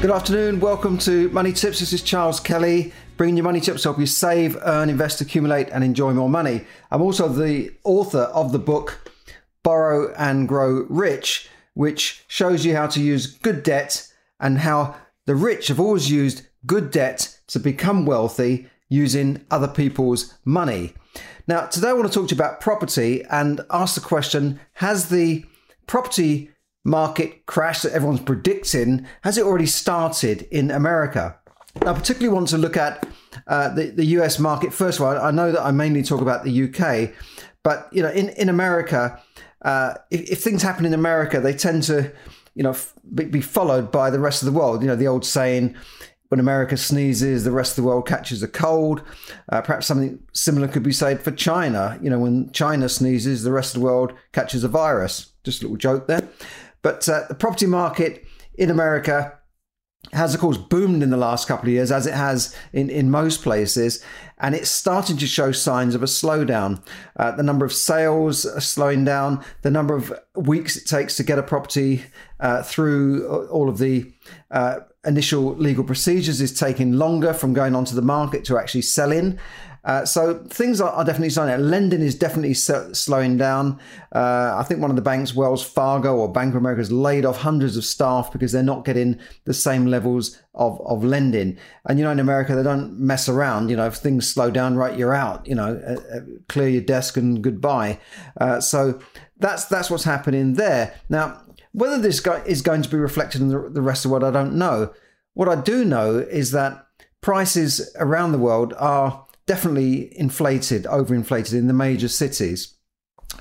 Good afternoon. Welcome to Money Tips. This is Charles Kelly, bringing you money tips to help you save, earn, invest, accumulate, and enjoy more money. I'm also the author of the book Borrow and Grow Rich, which shows you how to use good debt and how the rich have always used good debt to become wealthy using other people's money. Now, today I want to talk to you about property and ask the question Has the property market crash that everyone's predicting, has it already started in America? I particularly want to look at uh, the, the US market. First of all, I know that I mainly talk about the UK, but you know, in, in America, uh, if, if, things happen in America, they tend to, you know, be, be followed by the rest of the world. You know, the old saying, when America sneezes, the rest of the world catches a cold. Uh, perhaps something similar could be said for China. You know, when China sneezes, the rest of the world catches a virus. Just a little joke there. But uh, the property market in America has, of course, boomed in the last couple of years, as it has in, in most places, and it's starting to show signs of a slowdown. Uh, the number of sales are slowing down, the number of weeks it takes to get a property uh, through all of the uh, initial legal procedures is taking longer from going onto the market to actually selling. Uh, so things are, are, definitely slowing down. Lending is definitely slowing down. Uh, I think one of the banks, Wells Fargo or Bank of America, has laid off hundreds of staff because they're not getting the same levels of, of lending. And you know, in America, they don't mess around. You know, if things slow down, right, you're out. You know, uh, uh clear your desk and goodbye. Uh, so that's that's what's happening there. Now, whether this guy is going to be reflected in the, the rest of the world, I don't know. What I do know is that prices around the world are definitely inflated, overinflated in the major cities.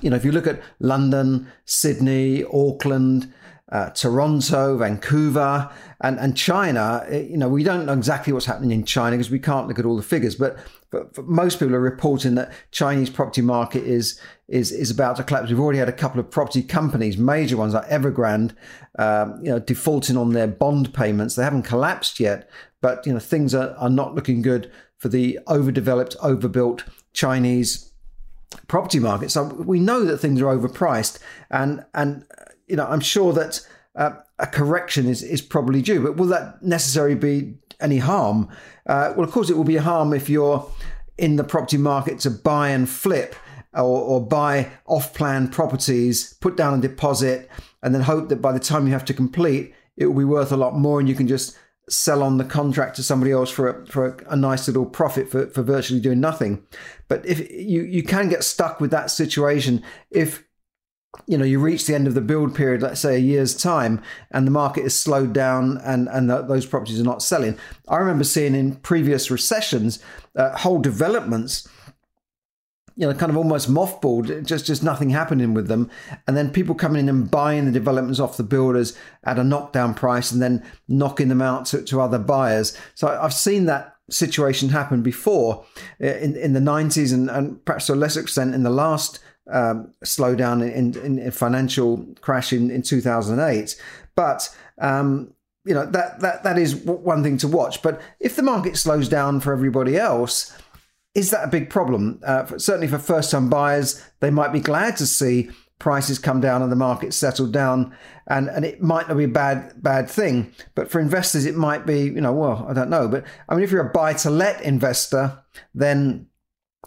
You know, if you look at London, Sydney, Auckland, uh, Toronto, Vancouver, and, and China, eh, you know, we don't know exactly what's happening in China because we can't look at all the figures. But, but, most people are reporting that Chinese property market is is is about to collapse. We've already had a couple of property companies, major ones like Evergrande, um, you know, defaulting on their bond payments. They haven't collapsed yet, but you know, things are, are not looking good for the overdeveloped, overbuilt Chinese property market. So we know that things are overpriced, and and you know I'm sure that uh, a correction is is probably due. But will that necessarily be any harm? Uh, well, of course, it will be harm if you're in the property market to buy and flip. Or, or buy off-plan properties, put down a deposit, and then hope that by the time you have to complete, it will be worth a lot more, and you can just sell on the contract to somebody else for a, for a, a, nice little profit for, for virtually doing nothing. But if you, you can get stuck with that situation if you know you reach the end of the build period, let's say a year's time, and the market is slowed down and and the, those properties are not selling. I remember seeing in previous recessions uh, whole developments you know, kind of almost mothballed, just just nothing happening with them. And then people coming in and buying the developments off the builders at a knockdown price and then knocking them out to, to other buyers. So I've seen that situation happen before uh, in, in the 90s and, and perhaps to a lesser extent in the last um, slowdown in, in, in, financial crash in, in 2008. But um, you know that that that is one thing to watch. But if the market slows down for everybody else, is that a big problem? Uh, for, certainly for first time buyers, they might be glad to see prices come down and the market settle down and and it might not be a bad bad thing. But for investors it might be you know well i don't know. But i mean if you're a buy to let investor then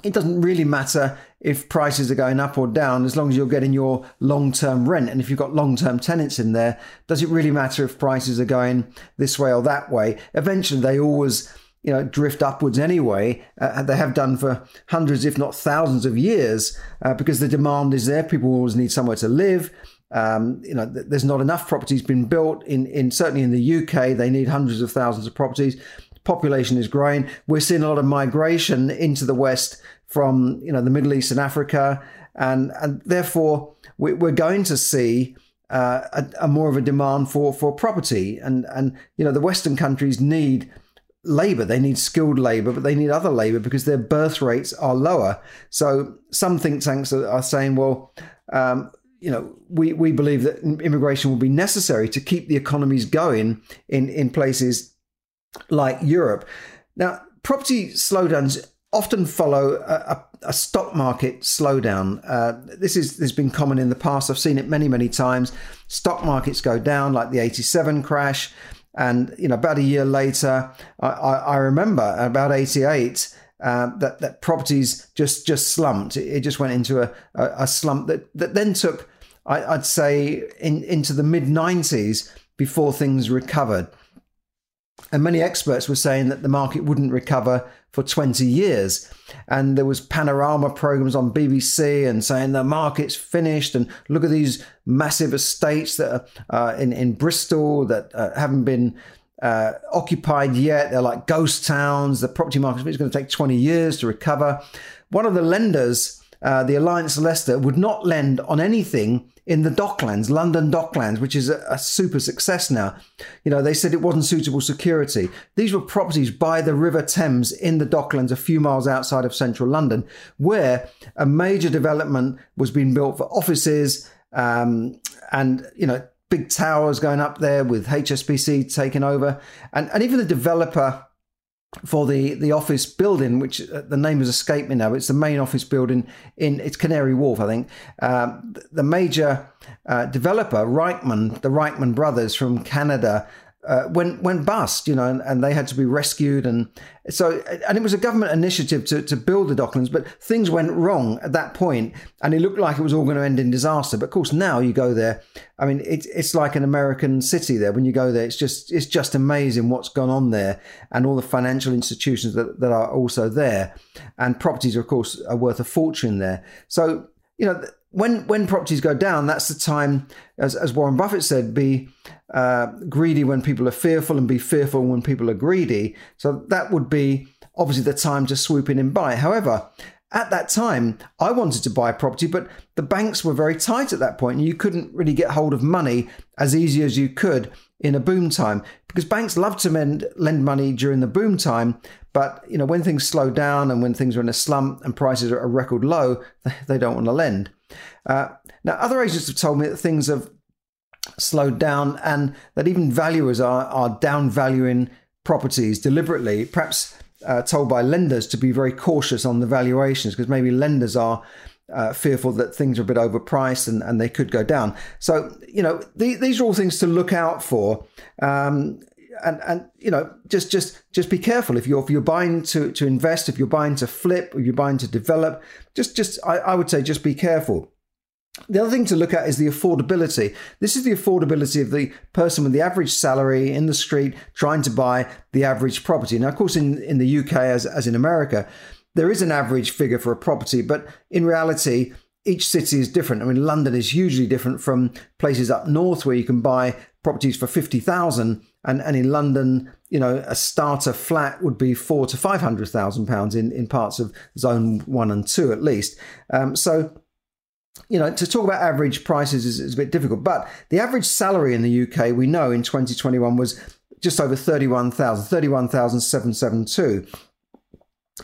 it doesn't really matter if prices are going up or down as long as you're getting your long-term rent. And if you've got long-term tenants in there does it really matter if prices are going this way or that way? Eventually they always you know, drift upwards anyway. Uh, they have done for hundreds, if not thousands of years, uh, because the demand is there. People always need somewhere to live. Um, you know, th- there's not enough properties being built in, in certainly in the UK. They need hundreds of thousands of properties. Population is growing. We're seeing a lot of migration into the West from you know the Middle East and Africa, and and therefore we're going to see uh, a, a, more of a demand for for property, and and you know the Western countries need labor they need skilled labor but they need other labor because their birth rates are lower so some think tanks are, are saying well um, you know we, we believe that immigration will be necessary to keep the economies going in in places like europe now property slowdowns often follow a, a, stock market slowdown. Uh, this is this has been common in the past. I've seen it many many times. Stock markets go down, like the '87 crash, and you know about a year later, I, I, I remember about '88. Uh, that that properties just just slumped. It, it just went into a, a, a, slump that that then took, I, would say, in, into the mid '90s before things recovered. And many experts were saying that the market wouldn't recover for 20 years. And there was panorama programs on BBC and saying the market's finished and look at these massive estates that are uh, in, in Bristol that uh, haven't been uh, occupied yet. They're like ghost towns. The property market is going to take 20 years to recover. One of the lenders, uh, the Alliance Leicester, would not lend on anything in the Docklands, London Docklands, which is a, a, super success now. You know, they said it wasn't suitable security. These were properties by the River Thames in the Docklands, a few miles outside of central London, where a major development was being built for offices um, and, you know, big towers going up there with HSBC taking over. And, and even the developer for the the office building, which uh, the name has escaped me now. It's the main office building in it's Canary Wharf, I think. Um, the major uh, developer, Reichmann, the Reichmann brothers from Canada, uh, went went bust, you know, and, and, they had to be rescued, and so and it was a government initiative to, to build the Docklands, but things went wrong at that point, and it looked like it was all going to end in disaster. But of course, now you go there, I mean, it's it's like an American city there. When you go there, it's just it's just amazing what's gone on there, and all the financial institutions that, that are also there, and properties, of course, are worth a fortune there. So you know when when properties go down, that's the time, as, as Warren Buffett said, be uh, greedy when people are fearful and be fearful when people are greedy. So that would be obviously the time to swoop in and buy. However, at that time, I wanted to buy a property, but the banks were very tight at that point, and you couldn't really get hold of money as easy as you could in a boom time because banks love to lend, lend money during the boom time. But you know when things slow down and when things are in a slump and prices are at a record low, they don't want to lend. Uh, now, other agents have told me that things have slowed down and that even valuers are, are downvaluing properties deliberately, perhaps uh, told by lenders to be very cautious on the valuations because maybe lenders are uh, fearful that things are a bit overpriced and, and they could go down. So, you know, the, these are all things to look out for. Um, and and you know just just just be careful if you're if you're buying to to invest if you're buying to flip if you're buying to develop just just I, I would say just be careful the other thing to look at is the affordability. This is the affordability of the person with the average salary in the street trying to buy the average property. Now, of course, in, in the UK, as, as in America, there is an average figure for a property, but in reality, each city is different. I mean, London is hugely different from places up north where you can buy properties for 50,000 and, and in London, you know, a starter flat would be four to 500,000 pounds in, in parts of zone one and two at least. Um, so you know, to talk about average prices is, is, a bit difficult, but the average salary in the UK, we know in 2021 was just over 31,000, 31,772.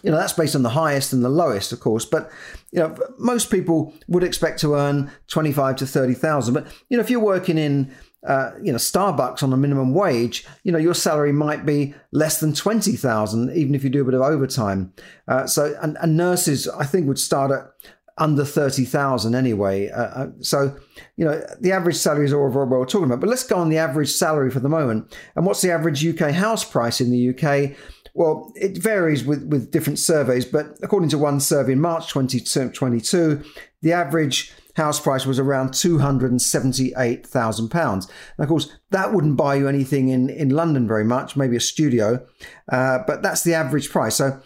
You know, that's based on the highest and the lowest, of course, but, you know, most people would expect to earn 25 to 30,000. But, you know, if you're working in, uh, you know, Starbucks on a minimum wage, you know, your salary might be less than 20,000, even if you do a bit of overtime. Uh, so, and, and nurses, I think, would start at under 30,000 anyway. Uh, uh, so, you know, the average salaries are all very well talking about. But let's go on the average salary for the moment. And what's the average UK house price in the UK? Well, it varies with, with different surveys, but according to one survey in March 2022, the average house price was around £278,000. And of course, that wouldn't buy you anything in, in London very much, maybe a studio, uh, but that's the average price. So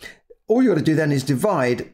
all you got to do then is divide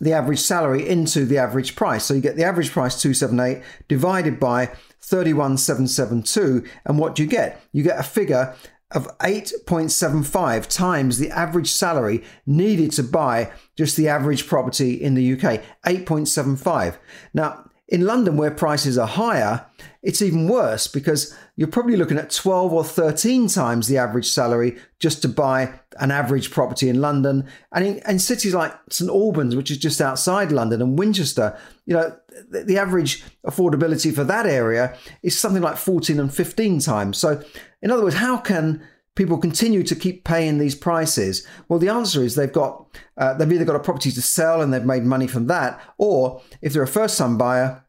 the average salary into the average price. So you get the average price 278 divided by 31772 and what do you get? You get a figure of 8.75 times the average salary needed to buy just the average property in the UK. 8.75. Now, in London, where prices are higher, it's even worse because you're probably looking at 12 or 13 times the average salary just to buy an average property in London. And in, in cities like St Albans, which is just outside London, and Winchester, you know, the, the average affordability for that area is something like 14 and 15 times. So, in other words, how can people continue to keep paying these prices? Well, the answer is they've got uh, they've either got a property to sell and they've made money from that, or if they're a first time buyer,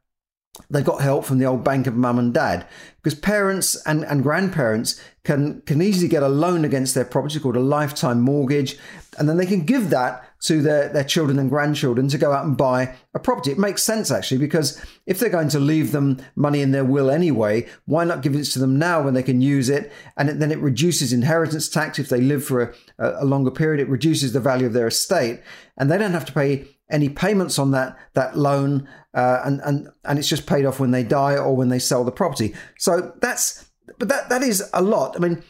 they've got help from the old bank of mum and dad because parents and, and grandparents can can easily get a loan against their property called a lifetime mortgage and then they can give that to their, their children and grandchildren to go out and buy a property. It makes sense actually because if they're going to leave them money in their will anyway, why not give it to them now when they can use it? And then it reduces inheritance tax if they live for a, a longer period. It reduces the value of their estate, and they don't have to pay any payments on that that loan, uh, and and and it's just paid off when they die or when they sell the property. So that's but that that is a lot. I mean,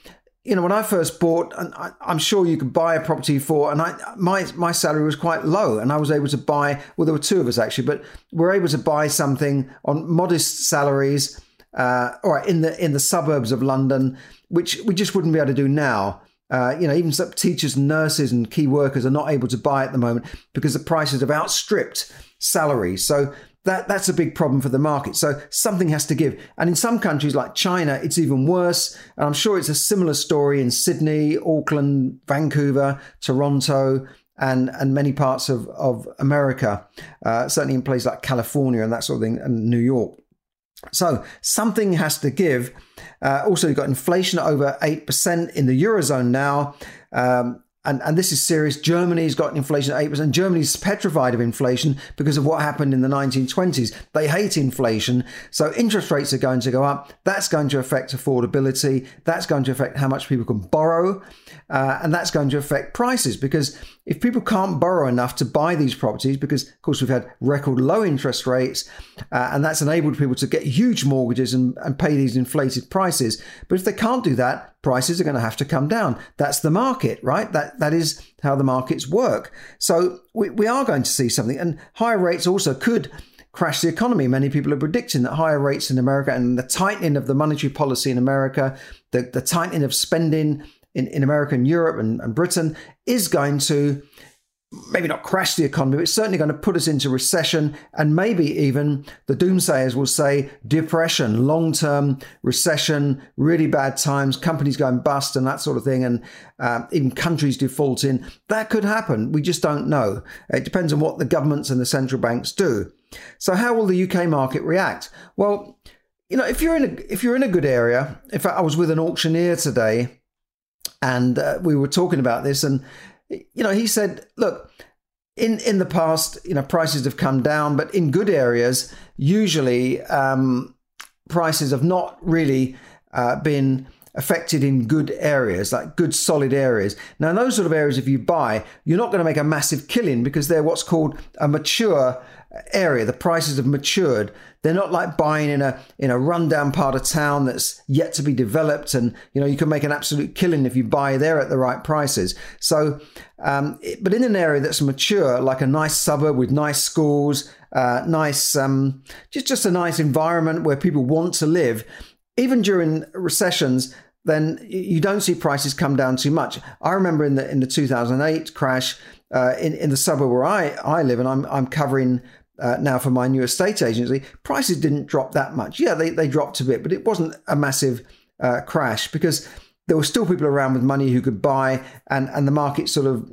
you know, when I first bought, and I, am sure you could buy a property for, and I my my salary was quite low, and I was able to buy. Well, there were two of us actually, but we are able to buy something on modest salaries, uh, or in the in the suburbs of London, which we just wouldn't be able to do now. Uh, you know, even teachers, and nurses, and key workers are not able to buy at the moment because the prices have outstripped salaries. So that that's a big problem for the market. So something has to give. And in some countries like China, it's even worse. And I'm sure it's a similar story in Sydney, Auckland, Vancouver, Toronto, and and many parts of of America. Uh, certainly in places like California and that sort of thing, and New York. So something has to give. Uh, also, you've got inflation over eight percent in the eurozone now. Um, and, and this is serious. Germany's got inflation at 8%. Germany's petrified of inflation because of what happened in the 1920s. They hate inflation. So interest rates are going to go up. That's going to affect affordability. That's going to affect how much people can borrow. Uh, and that's going to affect prices because if people can't borrow enough to buy these properties, because of course we've had record low interest rates, uh, and that's enabled people to get huge mortgages and, and pay these inflated prices. But if they can't do that, prices are going to have to come down. That's the market, right? That that is how the markets work. So we, we are going to see something, and higher rates also could crash the economy. Many people are predicting that higher rates in America and the tightening of the monetary policy in America, the, the tightening of spending in, in America and Europe and, and Britain is going to maybe not crash the economy, but it's certainly going to put us into recession. And maybe even the doomsayers will say depression, long term recession, really bad times, companies going bust, and that sort of thing, and uh, even countries defaulting. That could happen. We just don't know. It depends on what the governments and the central banks do. So, how will the UK market react? Well, you know, if you're in a if you're in a good area, in fact, I was with an auctioneer today and uh, we were talking about this, and you know, he said, "Look, in in the past, you know, prices have come down, but in good areas, usually um, prices have not really uh, been." affected in good areas, like good solid areas. Now, in those sort of areas, if you buy, you're not going to make a massive killing because they're what's called a mature area. The prices have matured. They're not like buying in a in a rundown part of town that's yet to be developed, and you know you can make an absolute killing if you buy there at the right prices. So, um, but in an area that's mature, like a nice suburb with nice schools, uh, nice um, just just a nice environment where people want to live, even during recessions, then you don't see prices come down too much. I remember in the in the 2008 crash. Uh, in, in the suburb where I, I live, and I'm, I'm covering uh, now for my new estate agency, prices didn't drop that much. Yeah, they, they dropped a bit, but it wasn't a massive uh, crash because there were still people around with money who could buy, and, and the market sort of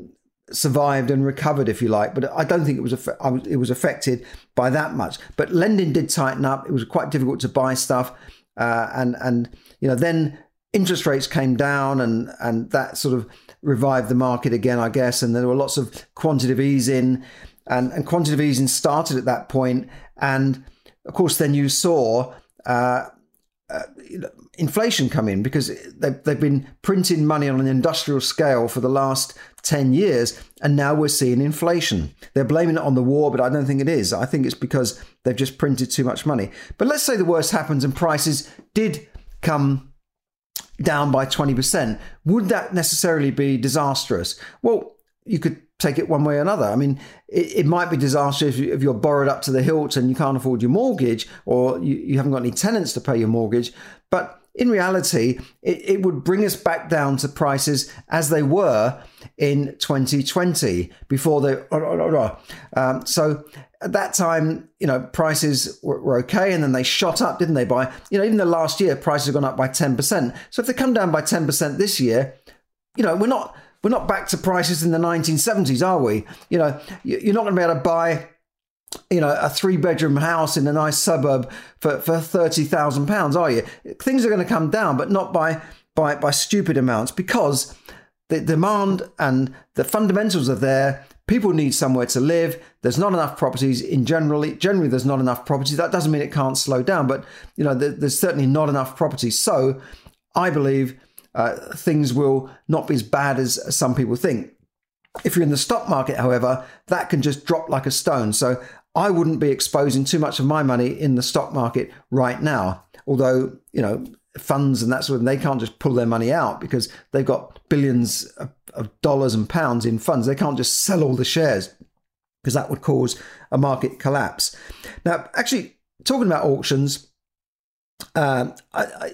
survived and recovered, if you like. But I don't think it was it was affected by that much. But lending did tighten up. It was quite difficult to buy stuff, uh, and and you know then interest rates came down, and and that sort of revived the market again, I guess. And there were lots of quantitative easing and, and quantitative easing started at that point. And of course, then you saw uh, uh, inflation come in because they've, they've been printing money on an industrial scale for the last 10 years. And now we're seeing inflation. They're blaming it on the war, but I don't think it is. I think it's because they've just printed too much money. But let's say the worst happens and prices did come down by 20%. Would that necessarily be disastrous? Well, you could take it one way or another. I mean, it, it might be disastrous if, you, if you're borrowed up to the hilt and you can't afford your mortgage or you, you haven't got any tenants to pay your mortgage. But in reality, it, it would bring us back down to prices as they were in 2020 before they. Um, so at that time, you know, prices were, were, okay and then they shot up, didn't they? By, you know, even the last year, prices have gone up by 10%. So if they come down by 10% this year, you know, we're not we're not back to prices in the 1970s, are we? You know, you're not going to be able to buy you know, a three bedroom house in a nice suburb for, for thirty thousand pounds, are you? Things are going to come down, but not by by by stupid amounts because the demand and the fundamentals are there. People need somewhere to live. There's not enough properties in generally. Generally, there's not enough properties. That doesn't mean it can't slow down, but you know, there's certainly not enough properties. So, I believe uh, things will not be as bad as some people think. If you're in the stock market, however, that can just drop like a stone. So I wouldn't be exposing too much of my money in the stock market right now. Although, you know, funds and that sort of thing, they can't just pull their money out because they've got billions of, of dollars and pounds in funds. They can't just sell all the shares because that would cause a market collapse. Now, actually, talking about auctions, uh,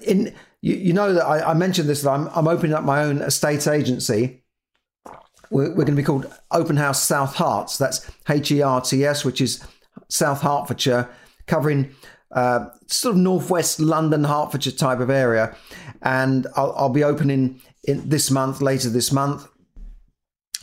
in you, you, know that I, I mentioned this that I'm, I'm opening up my own estate agency we're, we're going to be called Open House South Herts. That's H E R T S, which is South Hertfordshire, covering uh, sort of northwest London, Hertfordshire type of area. And I'll, I'll be opening in this month, later this month.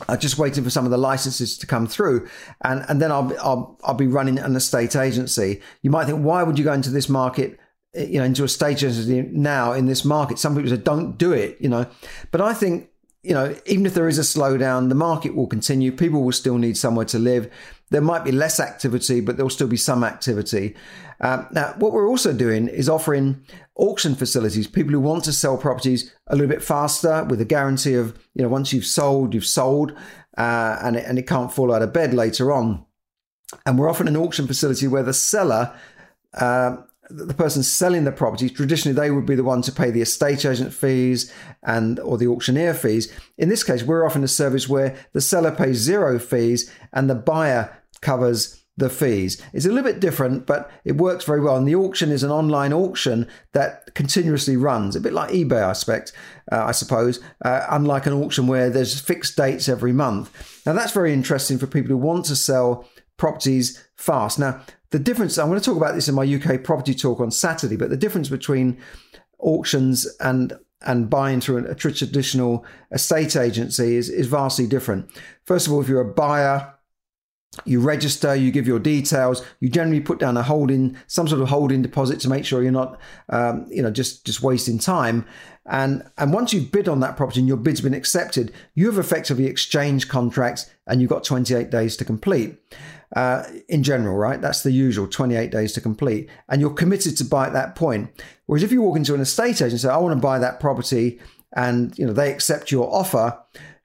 I'm just waiting for some of the licenses to come through, and and then I'll I'll I'll be running an estate agency. You might think, why would you go into this market? You know, into a stage now in this market. Some people say, don't do it. You know, but I think you know, even if there is a slowdown, the market will continue. People will still need somewhere to live. There might be less activity, but there'll still be some activity. Um, now, what we're also doing is offering auction facilities. People who want to sell properties a little bit faster with a guarantee of, you know, once you've sold, you've sold, uh, and, it, and it can't fall out of bed later on. And we're offering an auction facility where the seller uh, the person selling the property traditionally they would be the one to pay the estate agent fees and or the auctioneer fees. In this case we're offering a service where the seller pays zero fees and the buyer covers the fees. It's a little bit different but it works very well. And the auction is an online auction that continuously runs a bit like ebay i expect uh, i suppose uh, unlike an auction where there's fixed dates every month. Now that's very interesting for people who want to sell properties fast. Now the difference, I'm going to talk about this in my UK property talk on Saturday, but the difference between auctions and and buying through a traditional estate agency is, is vastly different. First of all, if you're a buyer, you register, you give your details, you generally put down a holding, some sort of holding deposit to make sure you're not, um, you know, just just wasting time. And and once you've bid on that property and your bid's been accepted, you have effectively exchanged contracts and you've got 28 days to complete uh, in general, right? That's the usual 28 days to complete. And you're committed to buy at that point. Whereas if you walk into an estate agent and say, I want to buy that property, and you know they accept your offer,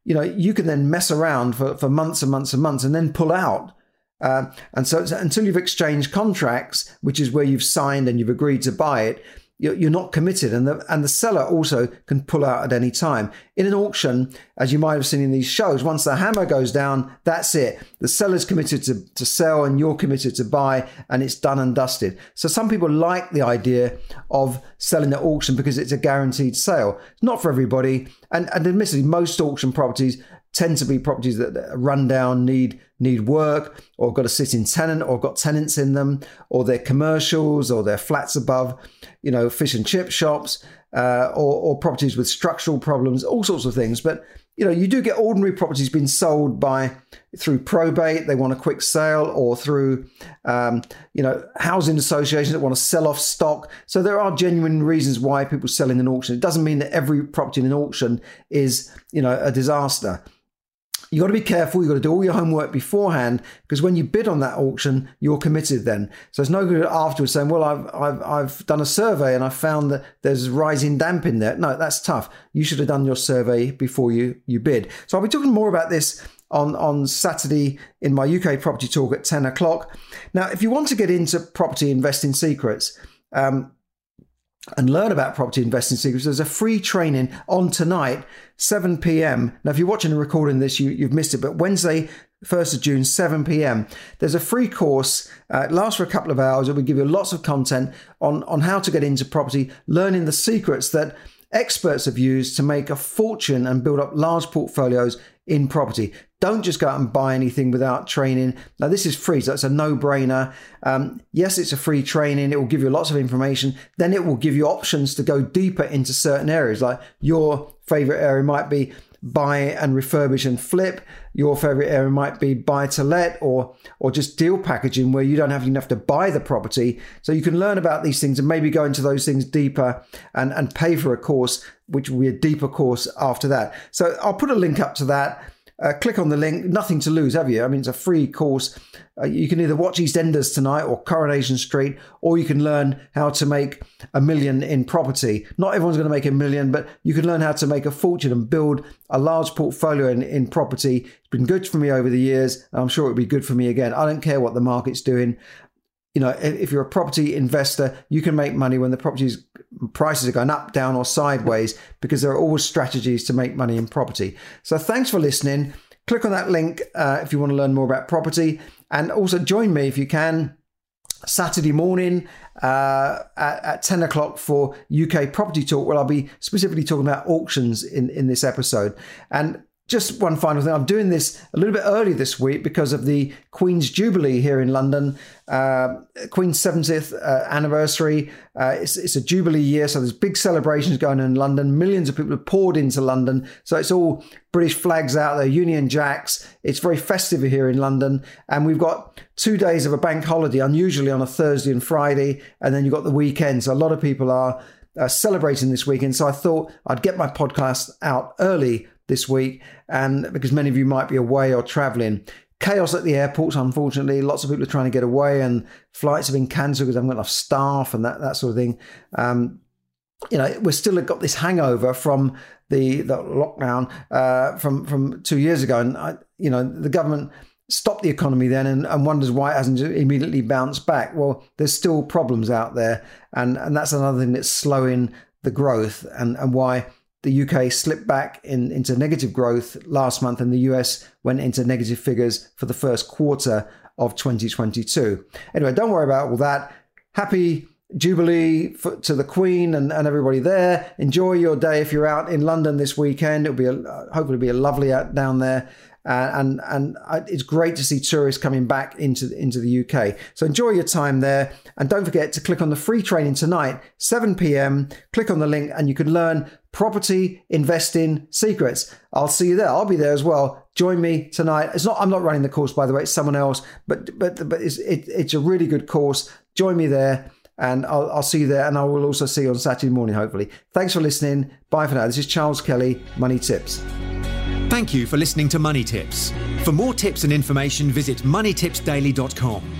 you know, you can then mess around for, for months and months and months and then pull out. Uh, and so until you've exchanged contracts, which is where you've signed and you've agreed to buy it, you're not committed. And the and the seller also can pull out at any time. In an auction as you might have seen in these shows once the hammer goes down that's it. The seller's committed to, to sell and you're committed to buy and it's done and dusted. So some people like the idea of selling at auction because it's a guaranteed sale. It's not for everybody. And, and admittedly most auction properties tend to be properties that are run down, need need work, or got a sitting tenant, or got tenants in them, or they're commercials, or they're flats above, you know, fish and chip shops, uh, or, or properties with structural problems, all sorts of things. But you know, you do get ordinary properties being sold by through probate. They want a quick sale, or through um, you know housing associations that want to sell off stock. So there are genuine reasons why people sell in an auction. It doesn't mean that every property in an auction is you know a disaster you got to be careful. You've got to do all your homework beforehand because when you bid on that auction, you're committed then. So it's no good afterwards saying, "Well, I've I've I've done a survey and I found that there's rising damp in there." No, that's tough. You should have done your survey before you you bid. So I'll be talking more about this on, on Saturday in my UK property talk at 10 o'clock. Now, if you want to get into property investing secrets, um, and learn about property investing secrets, there's a free training on tonight, 7 p.m. Now, if you're watching and recording this, you, you've missed it, but Wednesday, 1st of June, 7 p.m. There's a free course, uh, it lasts for a couple of hours. It will give you lots of content on, on how to get into property, learning the secrets that experts have used to make a fortune and build up large portfolios in property. Don't just go out and buy anything without training. Now, this is free, so it's a no brainer. Um, yes, it's a free training. It will give you lots of information. Then it will give you options to go deeper into certain areas. Like your favorite area might be buy and refurbish and flip. Your favorite area might be buy to let or or just deal packaging where you don't have enough to buy the property. So you can learn about these things and maybe go into those things deeper and, and pay for a course, which will be a deeper course after that. So I'll put a link up to that. Uh, click on the link. Nothing to lose, have you? I mean, it's a free course. Uh, you can either watch EastEnders tonight or Coronation Street, or you can learn how to make a million in property. Not everyone's going to make a million, but you can learn how to make a fortune and build a large portfolio in, in property. It's been good for me over the years, and I'm sure it'll be good for me again. I don't care what the market's doing you know, if you're a property investor, you can make money when the properties prices are going up, down, or sideways because there are always strategies to make money in property. So thanks for listening. Click on that link uh, if you want to learn more about property, and also join me if you can Saturday morning uh, at, at, 10 o'clock for UK Property Talk, where I'll be specifically talking about auctions in, in this episode. And just one final thing. I'm doing this a little bit early this week because of the Queen's Jubilee here in London, uh, Queen's 70th uh, anniversary. Uh, it's, it's, a Jubilee year, so there's big celebrations going on in London. Millions of people have poured into London. So it's all British flags out there, Union Jacks. It's very festive here in London. And we've got two days of a bank holiday, unusually on a Thursday and Friday. And then you've got the weekend. So a lot of people are. Uh, celebrating this weekend, so I thought I'd get my podcast out early this week, and because many of you might be away or traveling. Chaos at the airports, unfortunately. Lots of people are trying to get away, and flights have been cancelled because they haven't got enough staff and that, that sort of thing. Um, you know, we're still got this hangover from the, the lockdown uh, from from two years ago, and I, you know the government stopped the economy then and, and, wonders why it hasn't immediately bounced back. Well, there's still problems out there, and and that's another thing that's slowing the growth, and and why the UK slipped back in, into negative growth last month, and the US went into negative figures for the first quarter of 2022. Anyway, don't worry about all that. Happy Jubilee for, to the Queen and, and everybody there. Enjoy your day if you're out in London this weekend. It'll be a, hopefully be a lovely out down there. Uh, and and it's great to see tourists coming back into into the UK. So enjoy your time there, and don't forget to click on the free training tonight, 7 p.m. Click on the link, and you can learn property investing secrets. I'll see you there. I'll be there as well. Join me tonight. It's not. I'm not running the course, by the way. It's someone else. But but but it's it, it's a really good course. Join me there. And I'll, I'll see you there, and I will also see you on Saturday morning, hopefully. Thanks for listening. Bye for now. This is Charles Kelly, Money Tips. Thank you for listening to Money Tips. For more tips and information, visit moneytipsdaily.com.